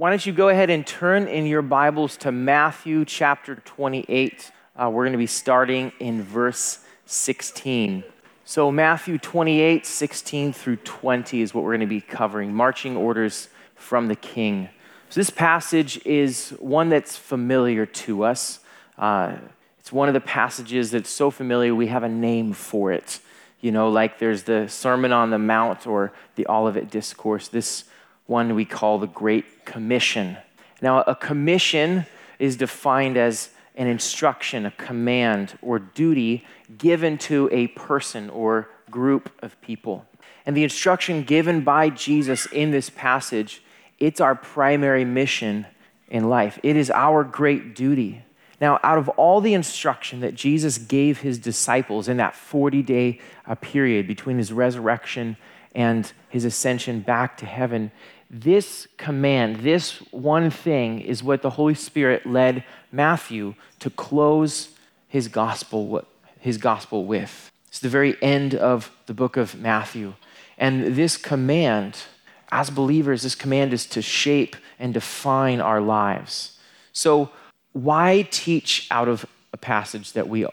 why don't you go ahead and turn in your Bibles to Matthew chapter 28. Uh, we're going to be starting in verse 16. So, Matthew 28, 16 through 20 is what we're going to be covering marching orders from the king. So, this passage is one that's familiar to us. Uh, it's one of the passages that's so familiar we have a name for it. You know, like there's the Sermon on the Mount or the Olivet Discourse. This one we call the Great Commission. Now, a commission is defined as an instruction, a command, or duty given to a person or group of people. And the instruction given by Jesus in this passage, it's our primary mission in life. It is our great duty. Now, out of all the instruction that Jesus gave his disciples in that 40 day uh, period between his resurrection and his ascension back to heaven, this command, this one thing, is what the Holy Spirit led Matthew to close his gospel, his gospel with. It's the very end of the book of Matthew. And this command, as believers, this command is to shape and define our lives. So, why teach out of a passage that we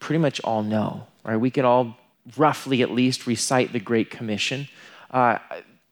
pretty much all know, right? We can all roughly at least recite the Great Commission. Uh,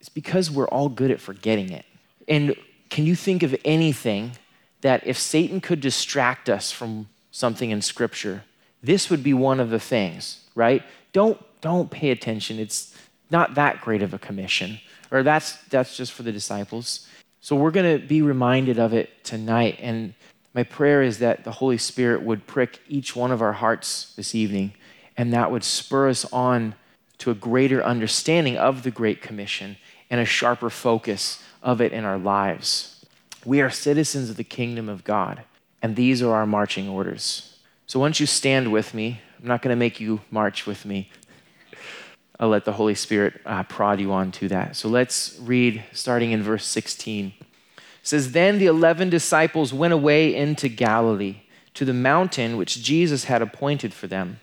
it's because we're all good at forgetting it. And can you think of anything that if Satan could distract us from something in Scripture, this would be one of the things, right? Don't, don't pay attention. It's not that great of a commission, or that's, that's just for the disciples. So we're going to be reminded of it tonight. And my prayer is that the Holy Spirit would prick each one of our hearts this evening, and that would spur us on to a greater understanding of the Great Commission and a sharper focus of it in our lives. We are citizens of the kingdom of God, and these are our marching orders. So once you stand with me, I'm not going to make you march with me. I'll let the Holy Spirit uh, prod you on to that. So let's read starting in verse 16. It says, Then the eleven disciples went away into Galilee to the mountain which Jesus had appointed for them.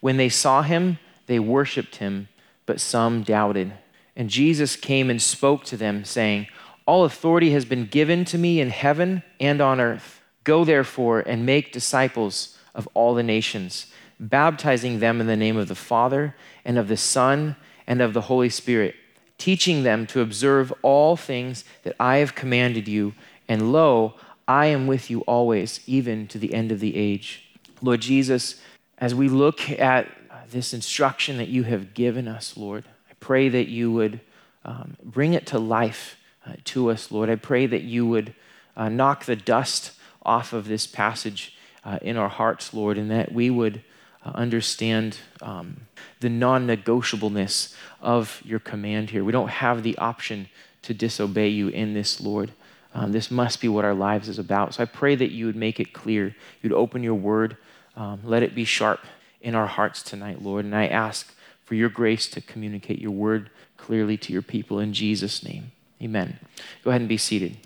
When they saw him, they worshiped him, but some doubted. And Jesus came and spoke to them, saying, All authority has been given to me in heaven and on earth. Go therefore and make disciples of all the nations, baptizing them in the name of the Father and of the Son and of the Holy Spirit, teaching them to observe all things that I have commanded you. And lo, I am with you always, even to the end of the age. Lord Jesus, as we look at this instruction that you have given us, Lord, pray that you would um, bring it to life uh, to us, Lord. I pray that you would uh, knock the dust off of this passage uh, in our hearts, Lord, and that we would uh, understand um, the non negotiableness of your command here. We don't have the option to disobey you in this, Lord. Um, this must be what our lives is about. So I pray that you would make it clear. You'd open your word, um, let it be sharp in our hearts tonight, Lord. And I ask for your grace to communicate your word clearly to your people in Jesus' name. Amen. Go ahead and be seated.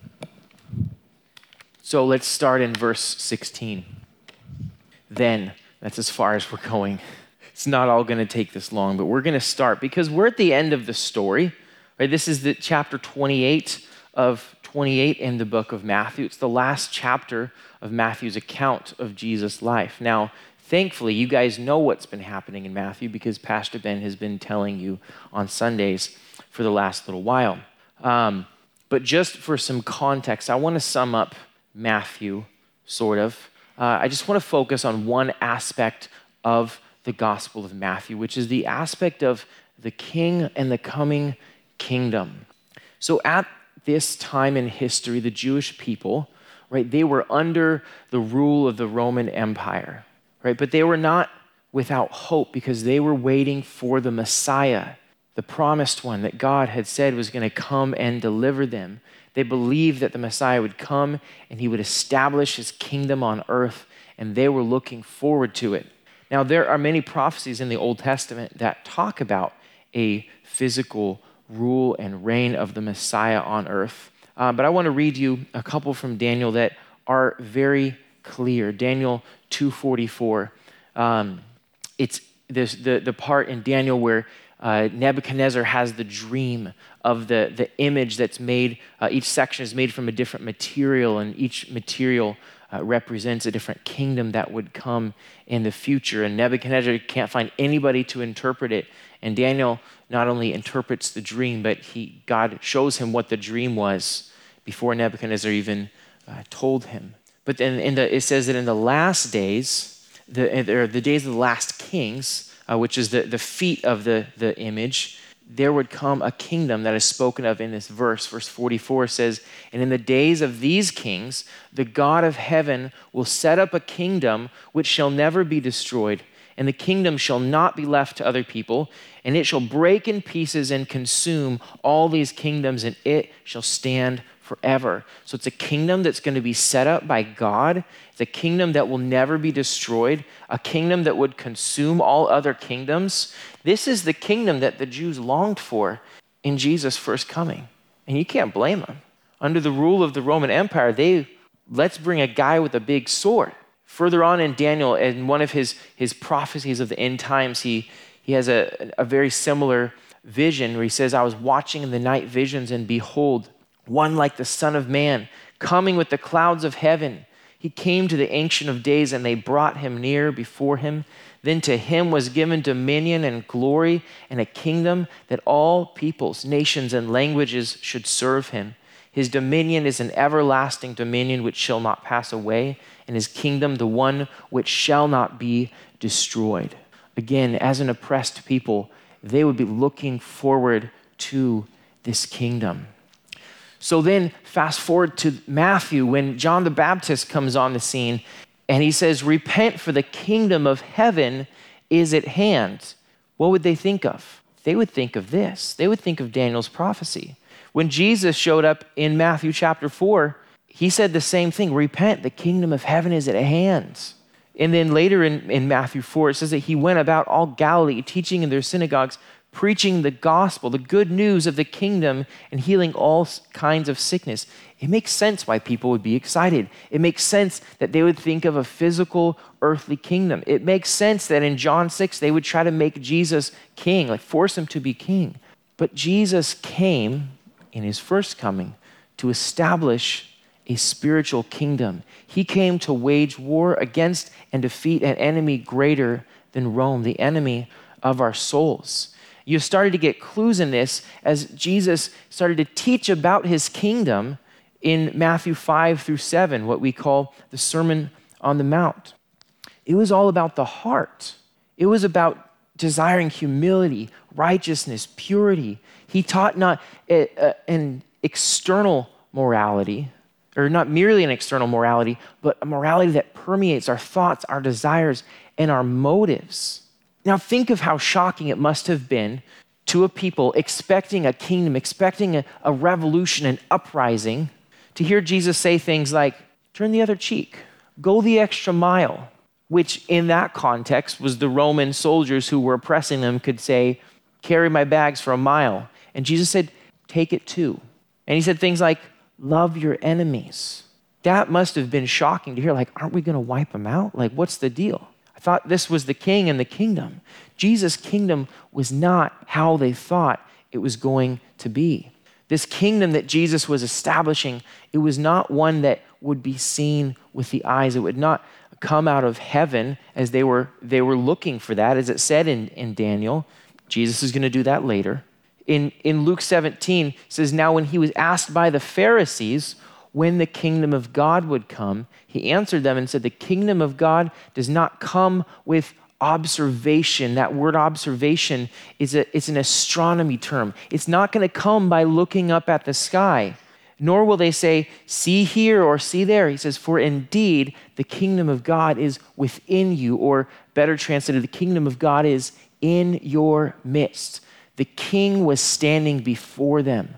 So let's start in verse 16. Then, that's as far as we're going. It's not all going to take this long, but we're going to start because we're at the end of the story. Right? This is the chapter 28 of 28 in the book of Matthew. It's the last chapter of Matthew's account of Jesus' life. Now, Thankfully, you guys know what's been happening in Matthew because Pastor Ben has been telling you on Sundays for the last little while. Um, but just for some context, I want to sum up Matthew, sort of. Uh, I just want to focus on one aspect of the Gospel of Matthew, which is the aspect of the king and the coming kingdom. So at this time in history, the Jewish people, right, they were under the rule of the Roman Empire right? But they were not without hope because they were waiting for the Messiah, the promised one that God had said was going to come and deliver them. They believed that the Messiah would come and he would establish his kingdom on earth, and they were looking forward to it. Now, there are many prophecies in the Old Testament that talk about a physical rule and reign of the Messiah on earth. Uh, but I want to read you a couple from Daniel that are very clear. Daniel 2:44. Um, it's this, the, the part in Daniel where uh, Nebuchadnezzar has the dream of the, the image that's made. Uh, each section is made from a different material, and each material uh, represents a different kingdom that would come in the future. And Nebuchadnezzar can't find anybody to interpret it. And Daniel not only interprets the dream, but he, God shows him what the dream was before Nebuchadnezzar even uh, told him. But then in the, it says that in the last days, the, the days of the last kings, uh, which is the, the feet of the, the image, there would come a kingdom that is spoken of in this verse. Verse 44 says, And in the days of these kings, the God of heaven will set up a kingdom which shall never be destroyed, and the kingdom shall not be left to other people, and it shall break in pieces and consume all these kingdoms, and it shall stand forever. So it's a kingdom that's going to be set up by God. It's a kingdom that will never be destroyed, a kingdom that would consume all other kingdoms. This is the kingdom that the Jews longed for in Jesus' first coming. And you can't blame them. Under the rule of the Roman Empire, they let's bring a guy with a big sword. Further on in Daniel, in one of his, his prophecies of the end times, he, he has a, a very similar vision where he says, I was watching in the night visions, and behold, one like the Son of Man, coming with the clouds of heaven. He came to the Ancient of Days, and they brought him near before him. Then to him was given dominion and glory and a kingdom that all peoples, nations, and languages should serve him. His dominion is an everlasting dominion which shall not pass away, and his kingdom the one which shall not be destroyed. Again, as an oppressed people, they would be looking forward to this kingdom. So then, fast forward to Matthew when John the Baptist comes on the scene and he says, Repent, for the kingdom of heaven is at hand. What would they think of? They would think of this. They would think of Daniel's prophecy. When Jesus showed up in Matthew chapter 4, he said the same thing Repent, the kingdom of heaven is at hand. And then later in, in Matthew 4, it says that he went about all Galilee, teaching in their synagogues, preaching the gospel, the good news of the kingdom, and healing all kinds of sickness. It makes sense why people would be excited. It makes sense that they would think of a physical, earthly kingdom. It makes sense that in John 6, they would try to make Jesus king, like force him to be king. But Jesus came in his first coming to establish a spiritual kingdom. He came to wage war against and defeat an enemy greater than Rome, the enemy of our souls. You started to get clues in this as Jesus started to teach about his kingdom in Matthew 5 through 7, what we call the Sermon on the Mount. It was all about the heart, it was about desiring humility, righteousness, purity. He taught not a, a, an external morality, or not merely an external morality, but a morality that permeates our thoughts, our desires, and our motives. Now, think of how shocking it must have been to a people expecting a kingdom, expecting a, a, revolution, an uprising, to hear Jesus say things like, turn the other cheek, go the extra mile, which in that context was the Roman soldiers who were oppressing them could say, carry my bags for a mile. And Jesus said, take it too. And he said things like, love your enemies. That must have been shocking to hear. Like, aren't we going to wipe them out? Like, what's the deal? Thought this was the king and the kingdom. Jesus' kingdom was not how they thought it was going to be. This kingdom that Jesus was establishing, it was not one that would be seen with the eyes. It would not come out of heaven as they were, they were looking for that, as it said in, in Daniel. Jesus is going to do that later. In, in Luke 17, it says, Now when he was asked by the Pharisees when the kingdom of God would come, he answered them and said, The kingdom of God does not come with observation. That word observation is a, it's an astronomy term. It's not going to come by looking up at the sky, nor will they say, See here or see there. He says, For indeed the kingdom of God is within you, or better translated, the kingdom of God is in your midst. The king was standing before them.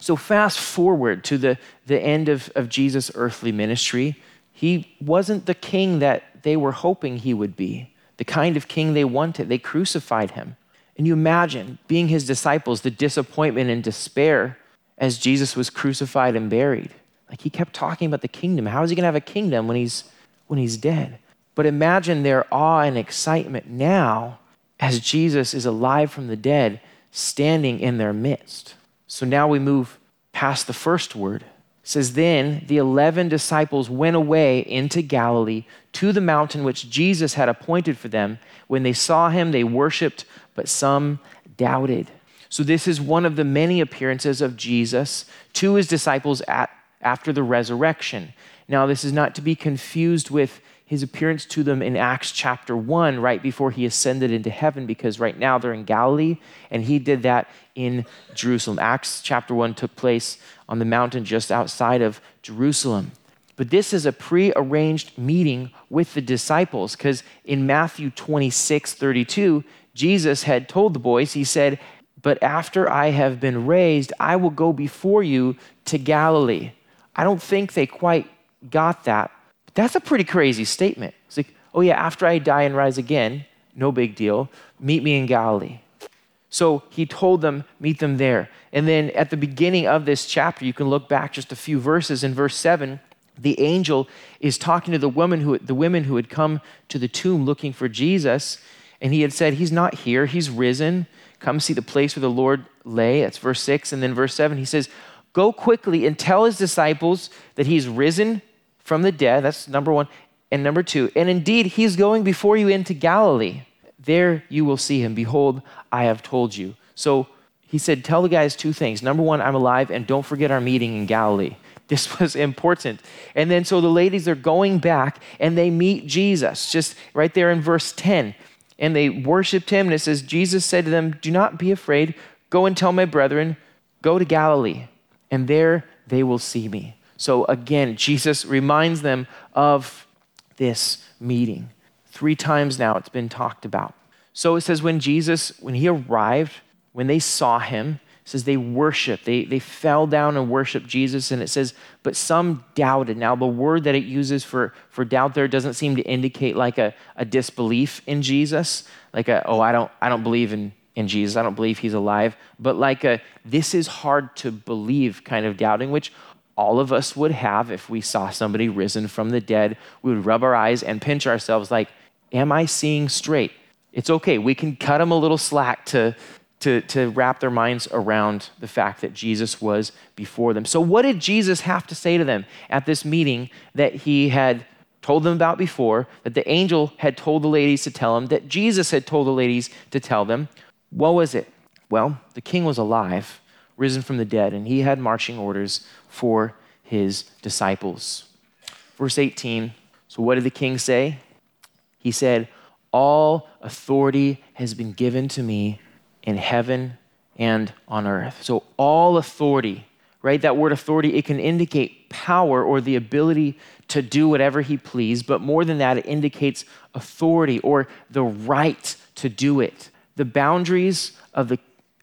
So, fast forward to the, the end of, of Jesus' earthly ministry. He wasn't the king that they were hoping he would be, the kind of king they wanted. They crucified him. And you imagine being his disciples, the disappointment and despair as Jesus was crucified and buried. Like he kept talking about the kingdom. How is he going to have a kingdom when he's, when he's dead? But imagine their awe and excitement now as Jesus is alive from the dead, standing in their midst. So now we move past the first word. It says, Then the 11 disciples went away into Galilee to the mountain which Jesus had appointed for them. When they saw him, they worshiped, but some doubted. So, this is one of the many appearances of Jesus to his disciples at, after the resurrection. Now, this is not to be confused with his appearance to them in Acts chapter 1, right before he ascended into heaven, because right now they're in Galilee, and he did that in Jerusalem. Acts chapter 1 took place on the mountain just outside of Jerusalem. But this is a pre-arranged meeting with the disciples, because in Matthew 26, 32, Jesus had told the boys, he said, But after I have been raised, I will go before you to Galilee. I don't think they quite got that that's a pretty crazy statement. It's like, oh, yeah, after I die and rise again, no big deal, meet me in Galilee. So he told them, meet them there. And then at the beginning of this chapter, you can look back just a few verses. In verse 7, the angel is talking to the woman who the women who had come to the tomb looking for Jesus, and he had said, He's not here, he's risen. Come see the place where the Lord lay. That's verse 6. And then verse 7, he says, Go quickly and tell his disciples that he's risen from the dead. That's number one. And number two, and indeed, he's going before you into Galilee. There you will see him. Behold, I have told you. So he said, Tell the guys two things. Number one, I'm alive, and don't forget our meeting in Galilee. This was important. And then so the ladies are going back and they meet Jesus, just right there in verse 10. And they worshiped him. And it says, Jesus said to them, Do not be afraid. Go and tell my brethren, go to Galilee, and there they will see me. So again, Jesus reminds them of this meeting. Three times now it's been talked about. So it says when Jesus, when he arrived, when they saw him, says they worshiped. They, they fell down and worshiped Jesus. And it says, but some doubted. Now, the word that it uses for, for doubt there doesn't seem to indicate like a, a disbelief in Jesus, like a, oh, I don't, I don't believe in, in Jesus. I don't believe he's alive. But like a, this is hard to believe kind of doubting, which all of us would have if we saw somebody risen from the dead. We would rub our eyes and pinch ourselves like, Am I seeing straight? It's okay. We can cut them a little slack to, to, to wrap their minds around the fact that Jesus was before them. So, what did Jesus have to say to them at this meeting that he had told them about before, that the angel had told the ladies to tell him, that Jesus had told the ladies to tell them? What was it? Well, the king was alive risen from the dead, and he had marching orders for his disciples. Verse 18 So, what did the king say? He said, All authority has been given to me in heaven and on earth. So, all authority, right? That word authority, it can indicate power or the ability to do whatever he pleased, but more than that, it indicates authority or the right to do it. The boundaries of the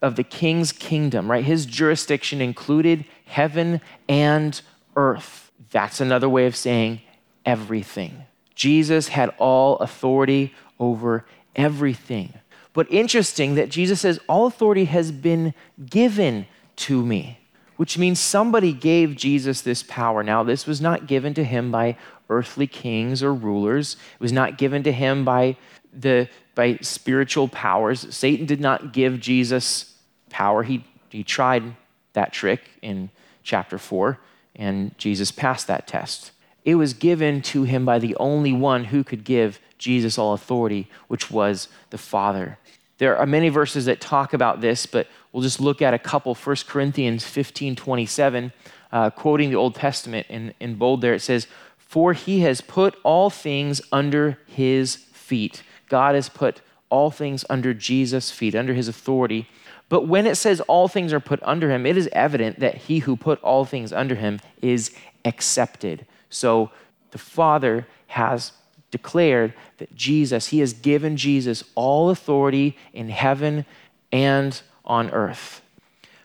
of the king's kingdom, right? His jurisdiction included heaven and earth. That's another way of saying everything. Jesus had all authority over everything. But interesting that Jesus says, All authority has been given to me, which means somebody gave Jesus this power. Now, this was not given to him by earthly kings or rulers, it was not given to him by the by spiritual powers. Satan did not give Jesus power. He, he tried that trick in chapter 4, and Jesus passed that test. It was given to him by the only one who could give Jesus all authority, which was the Father. There are many verses that talk about this, but we'll just look at a couple. 1 Corinthians 15 27, uh, quoting the Old Testament in, in bold there, it says, For he has put all things under his feet. God has put all things under Jesus' feet, under his authority. But when it says all things are put under him, it is evident that he who put all things under him is accepted. So the Father has declared that Jesus, he has given Jesus all authority in heaven and on earth.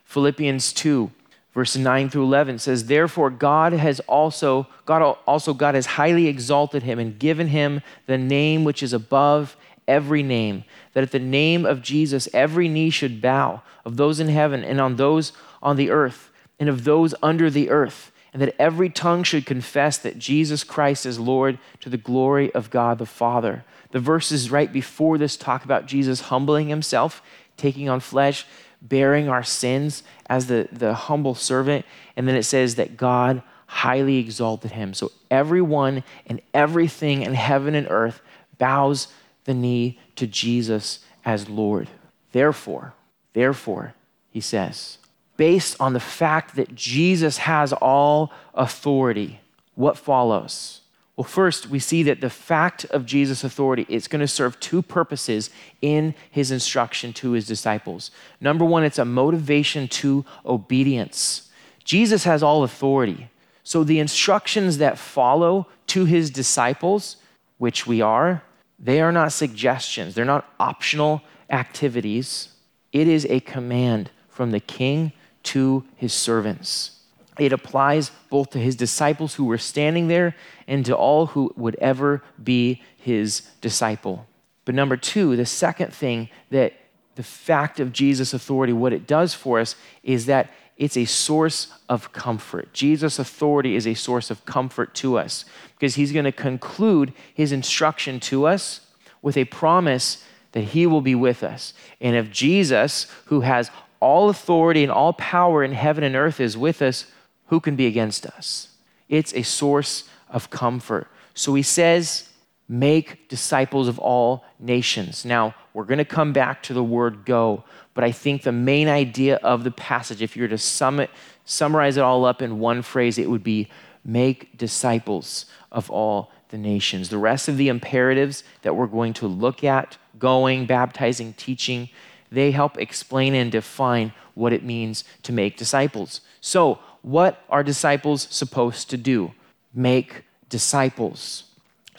Philippians 2 verse 9 through 11 says therefore god has also god also god has highly exalted him and given him the name which is above every name, that at the name of Jesus every knee should bow, of those in heaven and on those on the earth, and of those under the earth, and that every tongue should confess that Jesus Christ is Lord to the glory of God the Father. The verses right before this talk about Jesus humbling himself, taking on flesh, bearing our sins as the, the humble servant. And then it says that God highly exalted him. So everyone and everything in heaven and earth bows the knee to Jesus as Lord. Therefore, therefore, he says, based on the fact that Jesus has all authority, what follows? Well, first, we see that the fact of Jesus' authority is going to serve two purposes in his instruction to his disciples. Number one, it's a motivation to obedience. Jesus has all authority. So the instructions that follow to his disciples, which we are, they are not suggestions, they're not optional activities. It is a command from the king to his servants. It applies both to his disciples who were standing there and to all who would ever be his disciple. But number two, the second thing that the fact of Jesus' authority, what it does for us is that it's a source of comfort. Jesus' authority is a source of comfort to us because he's going to conclude his instruction to us with a promise that he will be with us. And if Jesus, who has all authority and all power in heaven and earth, is with us, who can be against us? It's a source of comfort. So he says, make disciples of all nations. Now, we're going to come back to the word go, but I think the main idea of the passage, if you were to sum it, summarize it all up in one phrase, it would be make disciples of all the nations. The rest of the imperatives that we're going to look at going, baptizing, teaching they help explain and define what it means to make disciples. So, what are disciples supposed to do? Make disciples.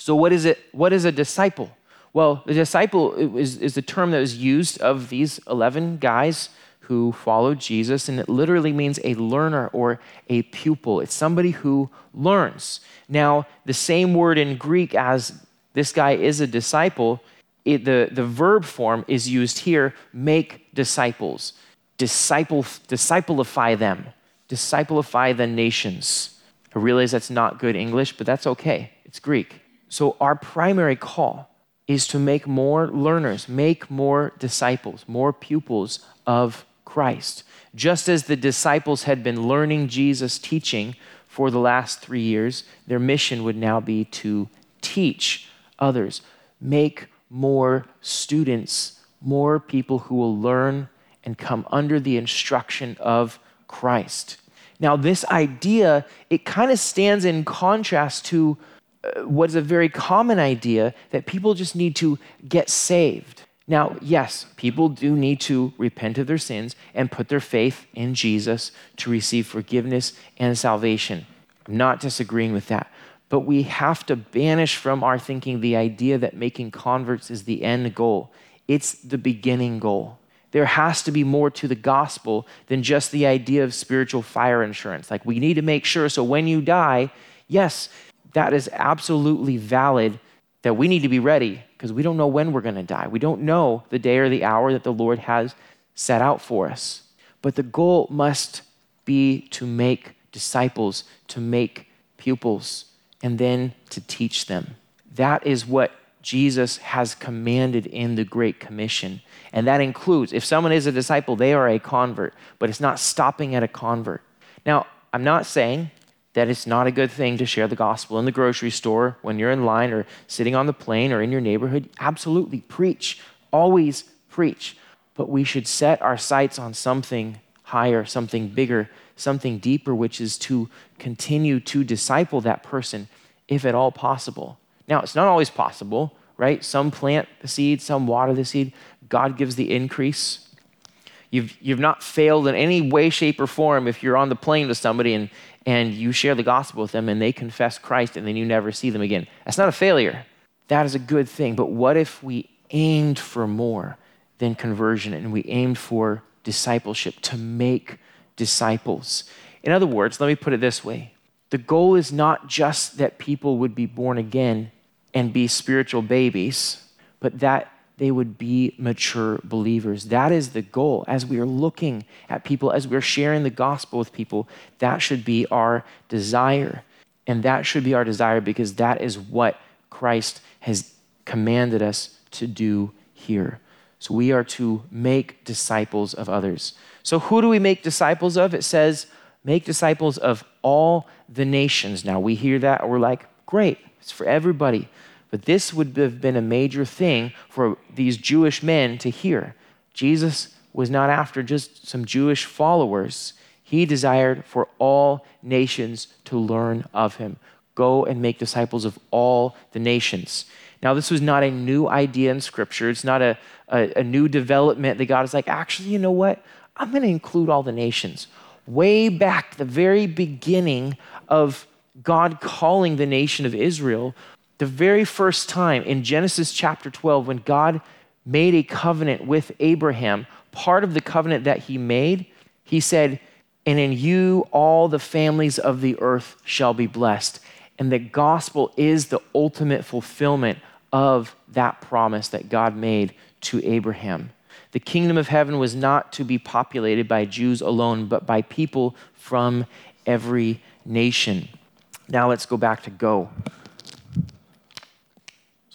So, what is it? What is a disciple? Well, the disciple is, is the term that was used of these 11 guys who followed Jesus, and it literally means a learner or a pupil. It's somebody who learns. Now, the same word in Greek as this guy is a disciple, it, the, the verb form is used here make disciples, disciple, disciplify them, discipleify the nations. I realize that's not good English, but that's okay. It's Greek. So, our primary call is to make more learners, make more disciples, more pupils of Christ. Just as the disciples had been learning Jesus' teaching for the last three years, their mission would now be to teach others, make more students, more people who will learn and come under the instruction of Christ. Now, this idea, it kind of stands in contrast to uh, what is a very common idea that people just need to get saved. Now, yes, people do need to repent of their sins and put their faith in Jesus to receive forgiveness and salvation. I'm not disagreeing with that. But we have to banish from our thinking the idea that making converts is the end goal. It's the beginning goal. There has to be more to the gospel than just the idea of spiritual fire insurance. Like, we need to make sure so when you die, yes, that is absolutely valid that we need to be ready because we don't know when we're going to die. We don't know the day or the hour that the Lord has set out for us. But the goal must be to make disciples, to make pupils and then to teach them. That is what Jesus has commanded in the Great Commission. And that includes, if someone is a disciple, they are a convert, but it's not stopping at a convert. Now, I'm not saying that it's not a good thing to share the gospel in the grocery store when you're in line or sitting on the plane or in your neighborhood. Absolutely, preach. Always preach. But we should set our sights on something higher, something bigger, something deeper, which is to continue to disciple that person if at all possible. Now, it's not always possible, right? Some plant the seed, some water the seed. God gives the increase. You've, you've not failed in any way, shape, or form if you're on the plane with somebody and, and you share the gospel with them and they confess Christ and then you never see them again. That's not a failure. That is a good thing. But what if we aimed for more than conversion and we aimed for discipleship, to make disciples. In other words, let me put it this way the goal is not just that people would be born again and be spiritual babies, but that they would be mature believers. That is the goal. As we are looking at people, as we're sharing the gospel with people, that should be our desire. And that should be our desire because that is what Christ has commanded us to do here. So we are to make disciples of others. So who do we make disciples of? It says, make disciples of all the nations. Now we hear that we're like, great, it's for everybody. But this would have been a major thing for these Jewish men to hear. Jesus was not after just some Jewish followers. He desired for all nations to learn of him. Go and make disciples of all the nations. Now, this was not a new idea in Scripture. It's not a, a, a new development that God is like, actually, you know what? I'm going to include all the nations. Way back, the very beginning of God calling the nation of Israel, the very first time in Genesis chapter 12, when God made a covenant with Abraham, part of the covenant that he made, he said, And in you all the families of the earth shall be blessed. And the gospel is the ultimate fulfillment of that promise that God made to Abraham. The kingdom of heaven was not to be populated by Jews alone, but by people from every nation. Now let's go back to go.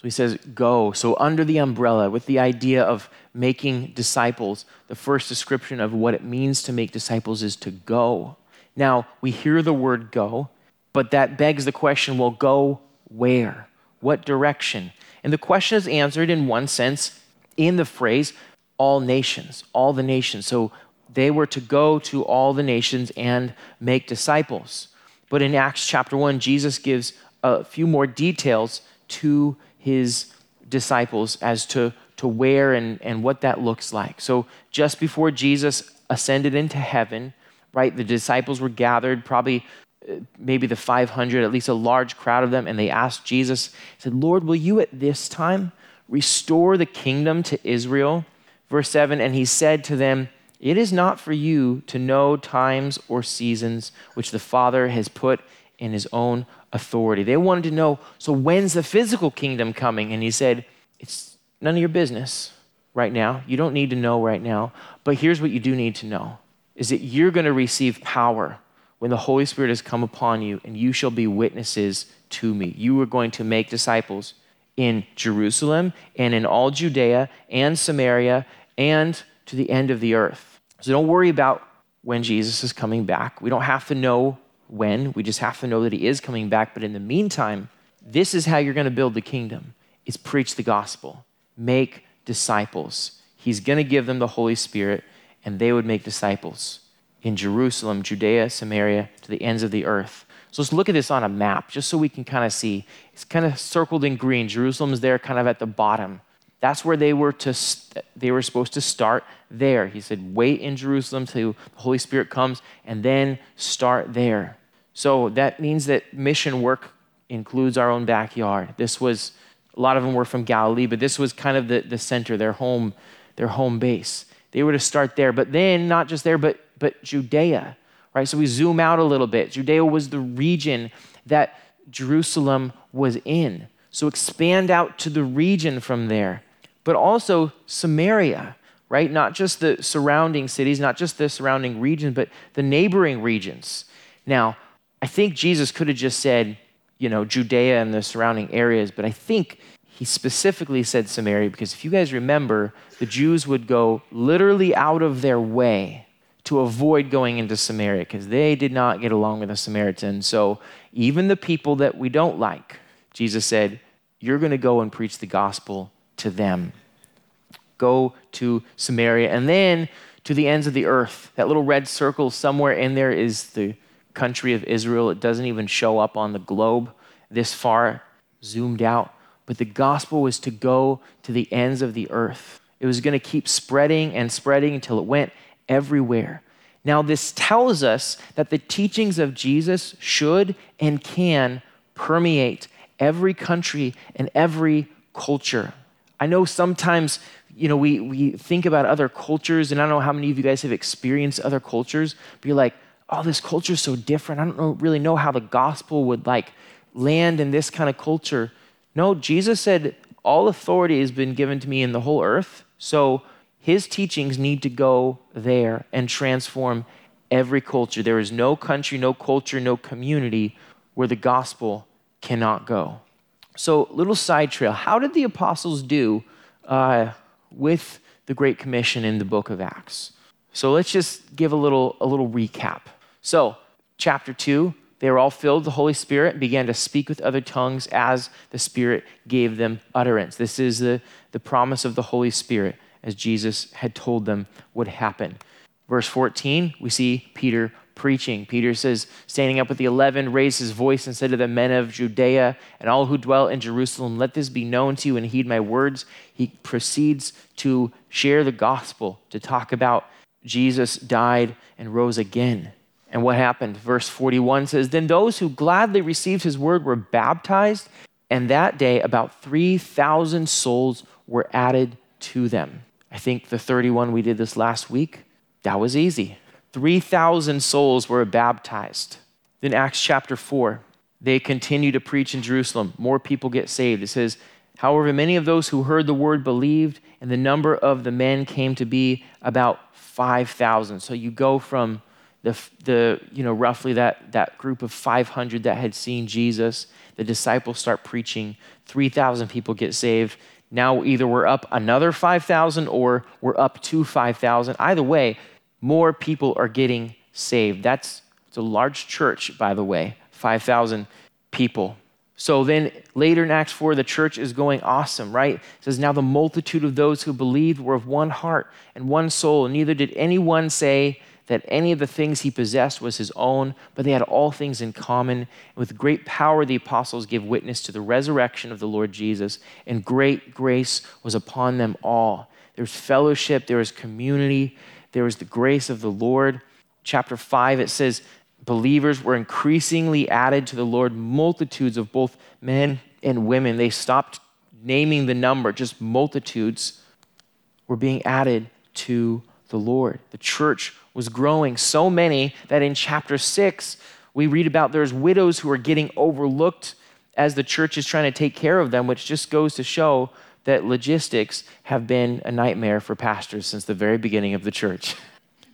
He says, go. So, under the umbrella, with the idea of making disciples, the first description of what it means to make disciples is to go. Now, we hear the word go, but that begs the question well, go where? What direction? And the question is answered in one sense in the phrase, all nations, all the nations. So they were to go to all the nations and make disciples. But in Acts chapter 1, Jesus gives a few more details to his disciples as to, to where and, and what that looks like. So just before Jesus ascended into heaven, right, the disciples were gathered, probably uh, maybe the 500, at least a large crowd of them, and they asked Jesus, said, Lord, will you at this time restore the kingdom to Israel? Verse 7 And he said to them, It is not for you to know times or seasons which the Father has put in his own authority. They wanted to know, so when's the physical kingdom coming? And he said, It's none of your business right now. You don't need to know right now. But here's what you do need to know is that you're going to receive power when the Holy Spirit has come upon you, and you shall be witnesses to me. You are going to make disciples in Jerusalem and in all Judea and Samaria and to the end of the earth. So don't worry about when Jesus is coming back. We don't have to know when, we just have to know that he is coming back. But in the meantime, this is how you're going to build the kingdom is preach the gospel, make disciples. He's going to give them the Holy Spirit and they would make disciples in Jerusalem, Judea, Samaria, to the ends of the earth. So let's look at this on a map just so we can kind of see. It's kind of circled in green. Jerusalem is there kind of at the bottom. That's where they were to st- they were supposed to start there. He said, "Wait in Jerusalem till the Holy Spirit comes and then start there." So that means that mission work includes our own backyard. This was a lot of them were from Galilee, but this was kind of the, the center, their home, their home base. They were to start there, but then not just there, but but Judea, right? So we zoom out a little bit. Judea was the region that Jerusalem was in. So expand out to the region from there but also Samaria, right? Not just the surrounding cities, not just the surrounding regions, but the neighboring regions. Now, I think Jesus could have just said, you know, Judea and the surrounding areas, but I think he specifically said Samaria because if you guys remember, the Jews would go literally out of their way to avoid going into Samaria because they did not get along with the Samaritans. So even the people that we don't like, Jesus said, you're going to go and preach the gospel to them. Go to Samaria and then to the ends of the earth. That little red circle somewhere in there is the country of Israel. It doesn't even show up on the globe this far, zoomed out. But the gospel was to go to the ends of the earth. It was going to keep spreading and spreading until it went everywhere. Now, this tells us that the teachings of Jesus should and can permeate every country and every culture. I know sometimes, you know, we, we think about other cultures, and I don't know how many of you guys have experienced other cultures, but you're like, oh, this culture is so different. I don't know, really know how the gospel would like land in this kind of culture. No, Jesus said All authority has been given to me in the whole earth. So his teachings need to go there and transform every culture. There is no country, no culture, no community where the gospel cannot go. So, little side trail how did the apostles do uh, with the Great Commission in the book of Acts? So, let's just give a little, a little recap. So, chapter 2, they were all filled with the Holy Spirit and began to speak with other tongues as the Spirit gave them utterance. This is the, the promise of the Holy Spirit, as Jesus had told them would happen. Verse 14, we see Peter preaching. Peter says, standing up with the eleven, raised his voice and said to the men of Judea and all who dwell in Jerusalem, Let this be known to you and heed my words. He proceeds to share the gospel, to talk about Jesus died and rose again. And what happened? Verse 41 says, Then those who gladly received his word were baptized, and that day about 3,000 souls were added to them. I think the 31 we did this last week, that was easy. 3,000 souls were baptized. Then, Acts chapter 4, they continue to preach in Jerusalem. More people get saved. It says, However, many of those who heard the word believed, and the number of the men came to be about 5,000. So you go from the, the you know, roughly that, that group of 500 that had seen Jesus, the disciples start preaching, 3,000 people get saved. Now either we're up another 5,000 or we're up to 5,000. Either way, more people are getting saved. That's it's a large church, by the way, 5,000 people. So then later in Acts 4, the church is going awesome, right? It says, Now the multitude of those who believed were of one heart and one soul, and neither did anyone say that any of the things he possessed was his own, but they had all things in common. And with great power, the apostles gave witness to the resurrection of the Lord Jesus, and great grace was upon them all. There was fellowship, there was community, there was the grace of the Lord. Chapter 5, it says, believers were increasingly added to the Lord, multitudes of both men and women. They stopped naming the number, just multitudes were being added to the Lord. The church was growing so many that in chapter 6, we read about there's widows who are getting overlooked as the church is trying to take care of them, which just goes to show that logistics have been a nightmare for pastors since the very beginning of the church.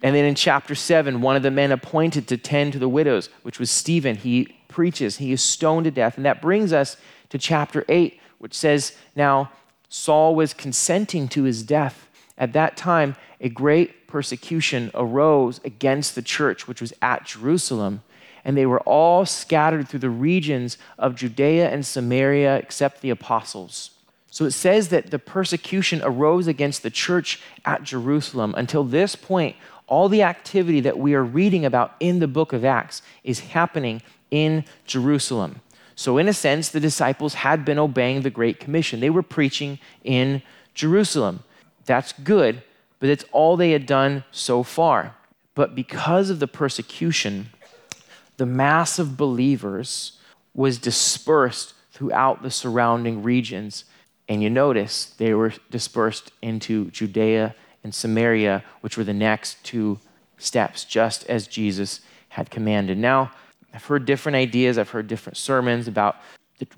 And then in chapter 7, one of the men appointed to tend to the widows, which was Stephen, he preaches, he is stoned to death. And that brings us to chapter 8, which says, Now Saul was consenting to his death. At that time, a great persecution arose against the church, which was at Jerusalem. And they were all scattered through the regions of Judea and Samaria, except the apostles. So it says that the persecution arose against the church at Jerusalem. Until this point, all the activity that we are reading about in the book of Acts is happening in Jerusalem. So, in a sense, the disciples had been obeying the Great Commission. They were preaching in Jerusalem. That's good, but it's all they had done so far. But because of the persecution, the mass of believers was dispersed throughout the surrounding regions. And you notice they were dispersed into Judea and Samaria, which were the next two steps, just as Jesus had commanded. Now, I've heard different ideas, I've heard different sermons about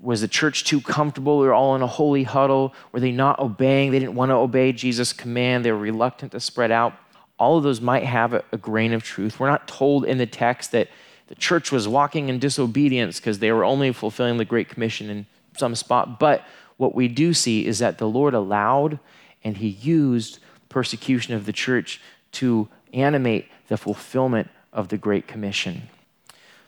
was the church too comfortable? We were all in a holy huddle. Were they not obeying? They didn't want to obey Jesus' command. They were reluctant to spread out. All of those might have a, a grain of truth. We're not told in the text that the church was walking in disobedience because they were only fulfilling the Great Commission in some spot. But what we do see is that the Lord allowed and He used persecution of the church to animate the fulfillment of the Great Commission.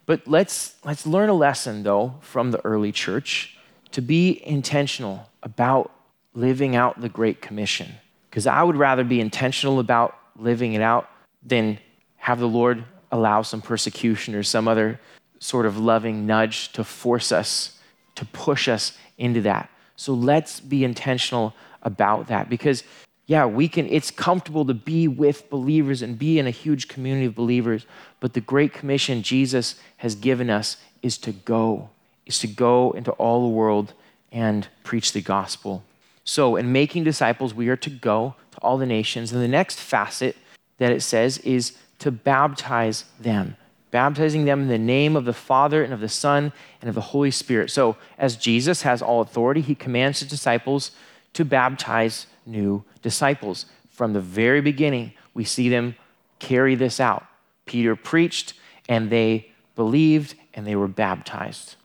But let's, let's learn a lesson, though, from the early church to be intentional about living out the Great Commission. Because I would rather be intentional about living it out than have the Lord allow some persecution or some other sort of loving nudge to force us, to push us into that. So let's be intentional about that because yeah, we can, it's comfortable to be with believers and be in a huge community of believers, but the great commission Jesus has given us is to go, is to go into all the world and preach the gospel. So, in making disciples, we are to go to all the nations. And the next facet that it says is to baptize them. Baptizing them in the name of the Father and of the Son and of the Holy Spirit. So, as Jesus has all authority, he commands his disciples to baptize new disciples. From the very beginning, we see them carry this out. Peter preached, and they believed, and they were baptized.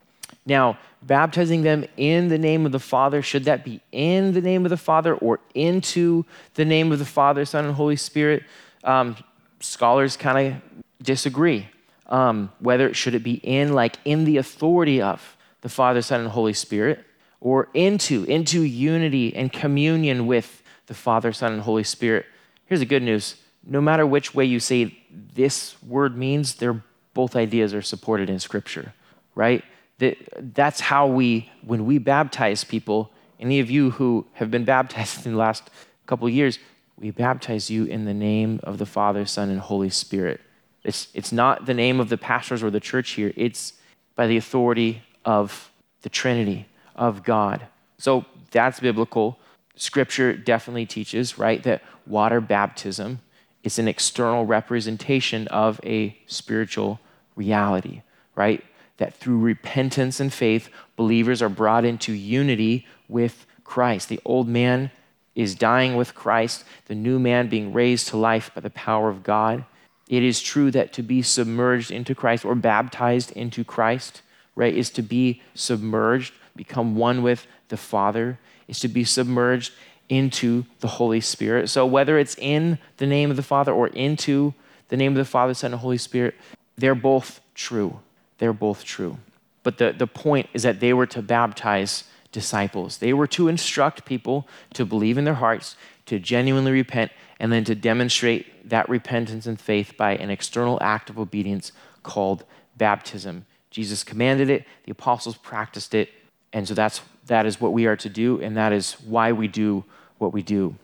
Now, baptizing them in the name of the Father, should that be in the name of the Father or into the name of the Father, Son, and Holy Spirit? Um, scholars kind of disagree. Um, whether it should it be in, like in the authority of the Father, Son, and Holy Spirit, or into, into unity and communion with the Father, Son, and Holy Spirit. Here's the good news no matter which way you say this word means, they're, both ideas are supported in Scripture, right? That, that's how we, when we baptize people, any of you who have been baptized in the last couple years, we baptize you in the name of the Father, Son, and Holy Spirit. It's, it's not the name of the pastors or the church here, it's by the authority of the Trinity, of God. So that's biblical. Scripture definitely teaches, right, that water baptism is an external representation of a spiritual reality, right? That through repentance and faith, believers are brought into unity with Christ. The old man is dying with Christ, the new man being raised to life by the power of God. It is true that to be submerged into Christ or baptized into Christ, right, is to be submerged, become one with the Father, is to be submerged into the Holy Spirit. So whether it's in the name of the Father or into the name of the Father, Son, and Holy Spirit, they're both true. They're both true. But the, the point is that they were to baptize disciples. They were to instruct people to believe in their hearts, to genuinely repent, and then to demonstrate that repentance and faith by an external act of obedience called baptism. Jesus commanded it, the apostles practiced it, and so that's that is what we are to do, and that is why we do what we do.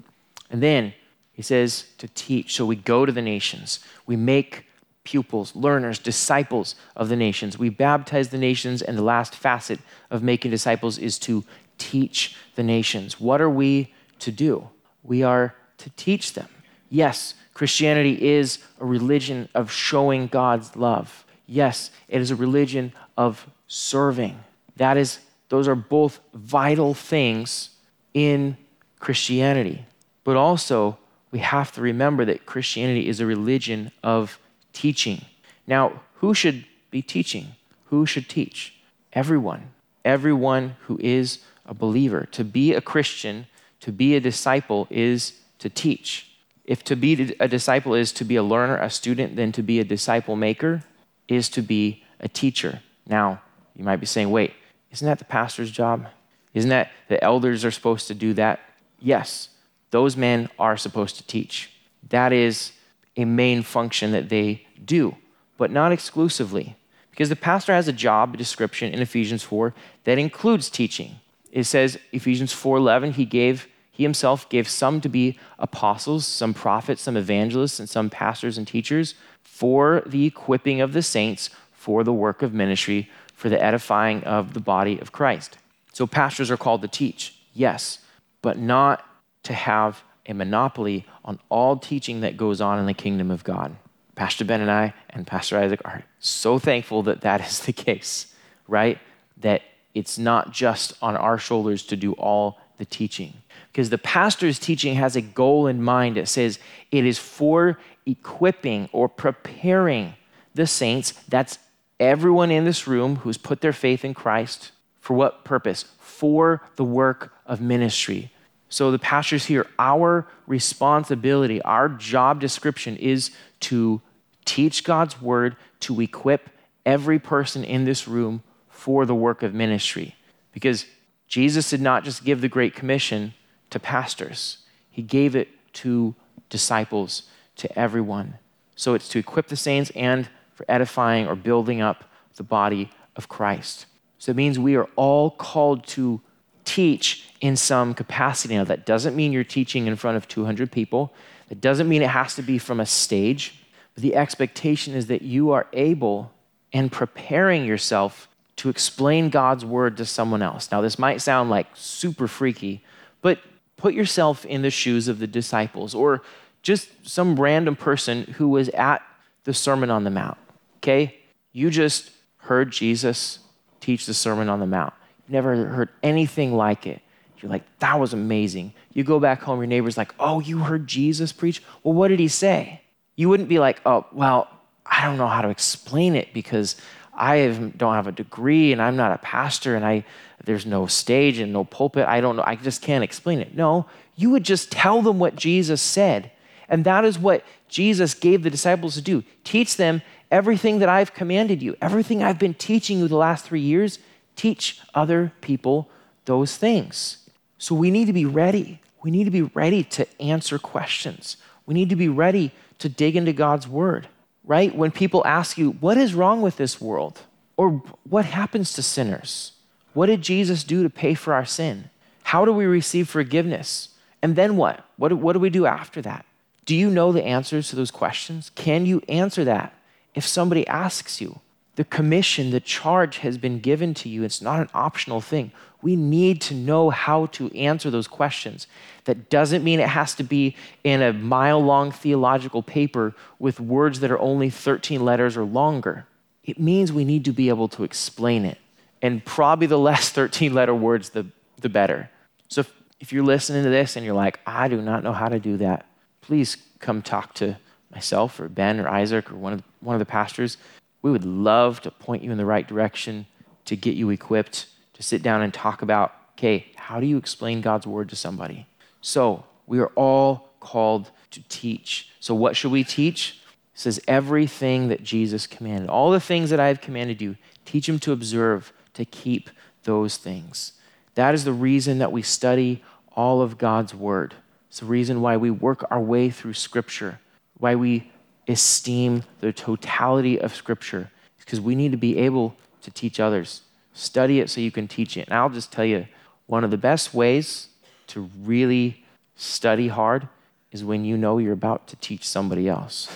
And then he says to teach. So we go to the nations, we make pupils, learners, disciples of the nations. We baptize the nations, and the last facet of making disciples is to teach the nations. What are we to do? We are to teach them. Yes, Christianity is a religion of showing God's love. Yes, it is a religion of serving. That is, those are both vital things in Christianity. But also, we have to remember that Christianity is a religion of teaching. Now, who should be teaching? Who should teach? Everyone. Everyone who is a believer. To be a Christian, to be a disciple, is to teach. If to be a disciple is to be a learner, a student, then to be a disciple maker is to be a teacher. Now, you might be saying, wait, isn't that the pastor's job? Isn't that the elders are supposed to do that? Yes, those men are supposed to teach. That is a main function that they do, but not exclusively. Because the pastor has a job description in Ephesians 4 that includes teaching. It says Ephesians 4:11 he gave he himself gave some to be apostles, some prophets, some evangelists, and some pastors and teachers for the equipping of the saints for the work of ministry, for the edifying of the body of Christ. So, pastors are called to teach, yes, but not to have a monopoly on all teaching that goes on in the kingdom of God. Pastor Ben and I and Pastor Isaac are so thankful that that is the case, right? That it's not just on our shoulders to do all the teaching because the pastor's teaching has a goal in mind. It says it is for equipping or preparing the saints. That's everyone in this room who's put their faith in Christ. For what purpose? For the work of ministry. So the pastors here, our responsibility, our job description is to teach God's word, to equip every person in this room for the work of ministry. Because Jesus did not just give the Great Commission to pastors, he gave it to disciples, to everyone. So it's to equip the saints and for edifying or building up the body of Christ. So it means we are all called to teach in some capacity. Now, that doesn't mean you're teaching in front of 200 people, it doesn't mean it has to be from a stage. But the expectation is that you are able and preparing yourself to explain God's word to someone else. Now, this might sound like super freaky, but put yourself in the shoes of the disciples or just some random person who was at the Sermon on the Mount. Okay? You just heard Jesus teach the Sermon on the Mount. You've never heard anything like it. You're like, that was amazing. You go back home, your neighbor's like, oh, you heard Jesus preach? Well, what did he say? You wouldn't be like, oh, well, I don't know how to explain it because I don't have a degree and I'm not a pastor and I, there's no stage and no pulpit. I don't know. I just can't explain it. No, you would just tell them what Jesus said. And that is what Jesus gave the disciples to do teach them everything that I've commanded you, everything I've been teaching you the last three years. Teach other people those things. So we need to be ready. We need to be ready to answer questions. We need to be ready to dig into God's word, right? When people ask you, what is wrong with this world? Or what happens to sinners? What did Jesus do to pay for our sin? How do we receive forgiveness? And then what? What, what do we do after that? Do you know the answers to those questions? Can you answer that if somebody asks you? The commission, the charge has been given to you. It's not an optional thing. We need to know how to answer those questions. That doesn't mean it has to be in a mile long theological paper with words that are only 13 letters or longer. It means we need to be able to explain it. And probably the less 13 letter words, the, the better. So if, if you're listening to this and you're like, I do not know how to do that, please come talk to myself or Ben or Isaac or one of, one of the pastors we would love to point you in the right direction, to get you equipped, to sit down and talk about, okay, how do you explain God's word to somebody? So we are all called to teach. So what should we teach? It says everything that Jesus commanded, all the things that I have commanded you, teach them to observe, to keep those things. That is the reason that we study all of God's word. It's the reason why we work our way through scripture, why we esteem the totality of Scripture because we need to be able to teach others. Study it so you can teach it. And I'll just tell you one of the best ways to really study hard is when you know you're about to teach somebody else.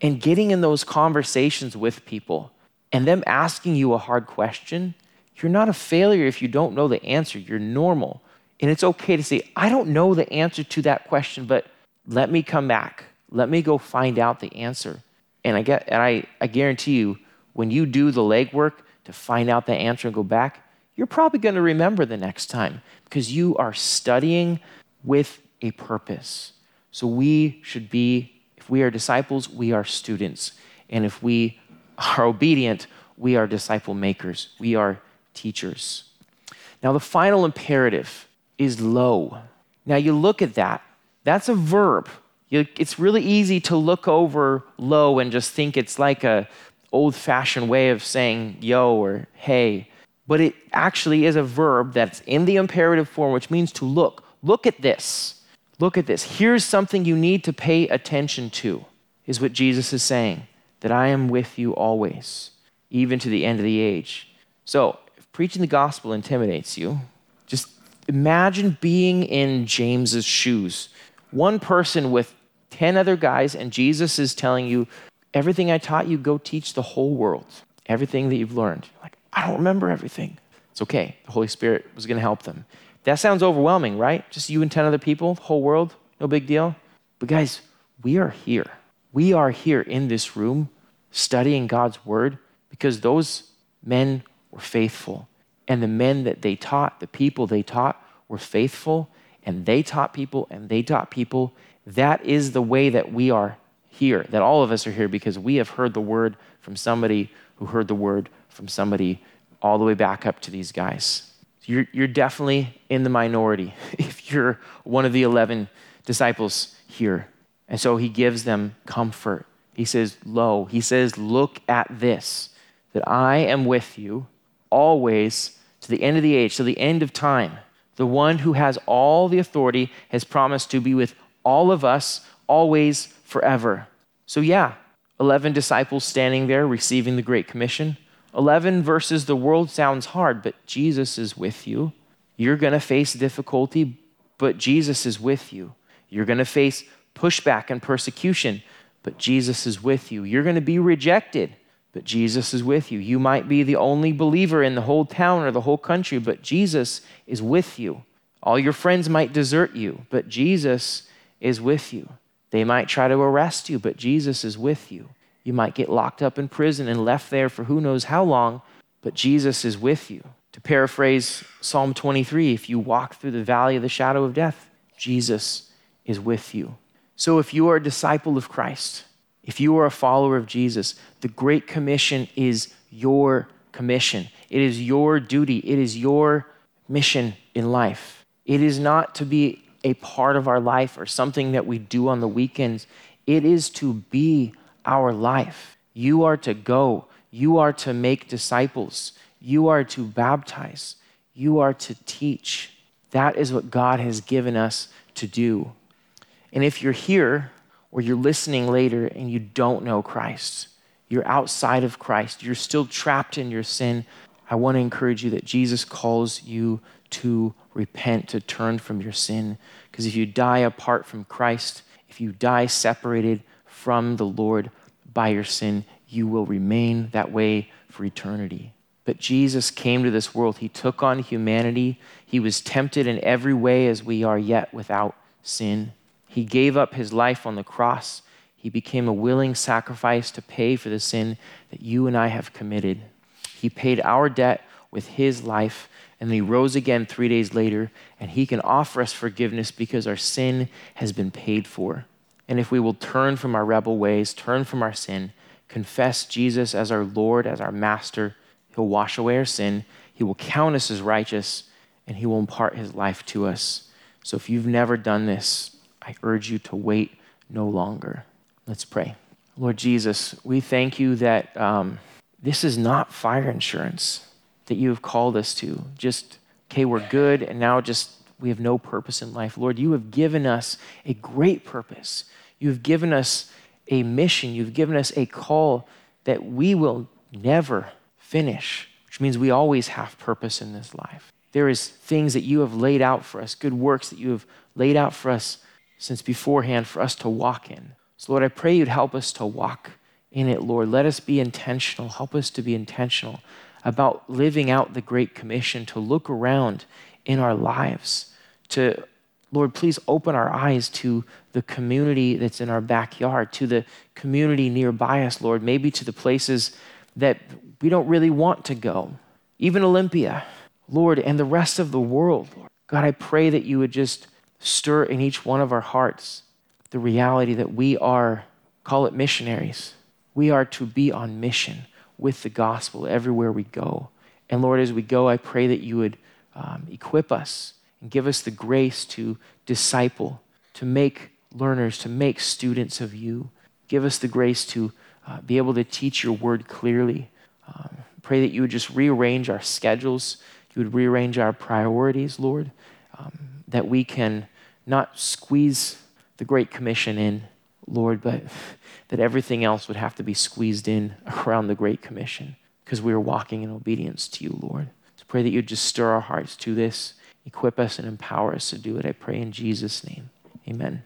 And getting in those conversations with people and them asking you a hard question, you're not a failure if you don't know the answer. You're normal. And it's okay to say, I don't know the answer to that question, but let me come back. Let me go find out the answer. And I get and I, I guarantee you, when you do the legwork to find out the answer and go back, you're probably going to remember the next time because you are studying with a purpose. So we should be, if we are disciples, we are students. And if we are obedient, we are disciple makers. We are teachers. Now, the final imperative is lo. Now, you look at that, that's a verb. It's really easy to look over lo and just think it's like a old fashioned way of saying yo or hey, but it actually is a verb that's in the imperative form, which means to look. Look at this. Look at this. Here's something you need to pay attention to, is what Jesus is saying that I am with you always, even to the end of the age. So, if preaching the gospel intimidates you, just imagine being in James's shoes. One person with 10 other guys, and Jesus is telling you, everything I taught you, go teach the whole world. Everything that you've learned. Like, I don't remember everything. It's okay. The Holy Spirit was going to help them. That sounds overwhelming, right? Just you and 10 other people, the whole world, no big deal. But guys, we are here. We are here in this room studying God's word because those men were faithful. And the men that they taught, the people they taught, were faithful. And they taught people, and they taught people, that is the way that we are here, that all of us are here because we have heard the word from somebody who heard the word from somebody all the way back up to these guys. You're, you're definitely in the minority if you're one of the 11 disciples here. And so he gives them comfort. He says, Lo, he says, Look at this, that I am with you always to the end of the age, to the end of time. The one who has all the authority has promised to be with all of us, always, forever. So, yeah, 11 disciples standing there receiving the Great Commission. 11 versus the world sounds hard, but Jesus is with you. You're going to face difficulty, but Jesus is with you. You're going to face pushback and persecution, but Jesus is with you. You're going to be rejected, but Jesus is with you. You might be the only believer in the whole town or the whole country, but Jesus is with you. All your friends might desert you, but Jesus is with you. They might try to arrest you, but Jesus is with you. You might get locked up in prison and left there for who knows how long, but Jesus is with you. To paraphrase Psalm 23, if you walk through the valley of the shadow of death, Jesus is with you. So if you are a disciple of Christ, if you are a follower of Jesus, the Great Commission is your commission. It is your duty. It is your mission in life. It is not to be a part of our life or something that we do on the weekends. It is to be our life. You are to go. You are to make disciples. You are to baptize. You are to teach. That is what God has given us to do. And if you're here or you're listening later and you don't know Christ, you're outside of Christ, you're still trapped in your sin, I want to encourage you that Jesus calls you to repent, to turn from your sin. Because if you die apart from Christ, if you die separated from the Lord by your sin, you will remain that way for eternity. But Jesus came to this world. He took on humanity. He was tempted in every way as we are, yet without sin. He gave up his life on the cross. He became a willing sacrifice to pay for the sin that you and I have committed. He paid our debt with his life, and he rose again three days later, and he can offer us forgiveness because our sin has been paid for. And if we will turn from our rebel ways, turn from our sin, confess Jesus as our Lord, as our Master, he'll wash away our sin, he will count us as righteous, and he will impart his life to us. So if you've never done this, I urge you to wait no longer. Let's pray. Lord Jesus, we thank you that. Um, this is not fire insurance that you have called us to. Just, okay, we're good, and now just we have no purpose in life. Lord, you have given us a great purpose. You have given us a mission. You've given us a call that we will never finish, which means we always have purpose in this life. There is things that you have laid out for us, good works that you have laid out for us since beforehand for us to walk in. So, Lord, I pray you'd help us to walk in it, Lord. Let us be intentional. Help us to be intentional about living out the Great Commission, to look around in our lives, to, Lord, please open our eyes to the community that's in our backyard, to the community nearby us, Lord, maybe to the places that we don't really want to go, even Olympia, Lord, and the rest of the world, Lord. God, I pray that you would just stir in each one of our hearts the reality that we are, call it missionaries we are to be on mission with the gospel everywhere we go. And Lord, as we go, I pray that you would um, equip us and give us the grace to disciple, to make learners, to make students of you. Give us the grace to uh, be able to teach your word clearly. Um, pray that you would just rearrange our schedules, you would rearrange our priorities, Lord, um, that we can not squeeze the Great Commission in, Lord, but that everything else would have to be squeezed in around the Great Commission because we are walking in obedience to you, Lord. So pray that you just stir our hearts to this, equip us, and empower us to do it. I pray in Jesus' name. Amen.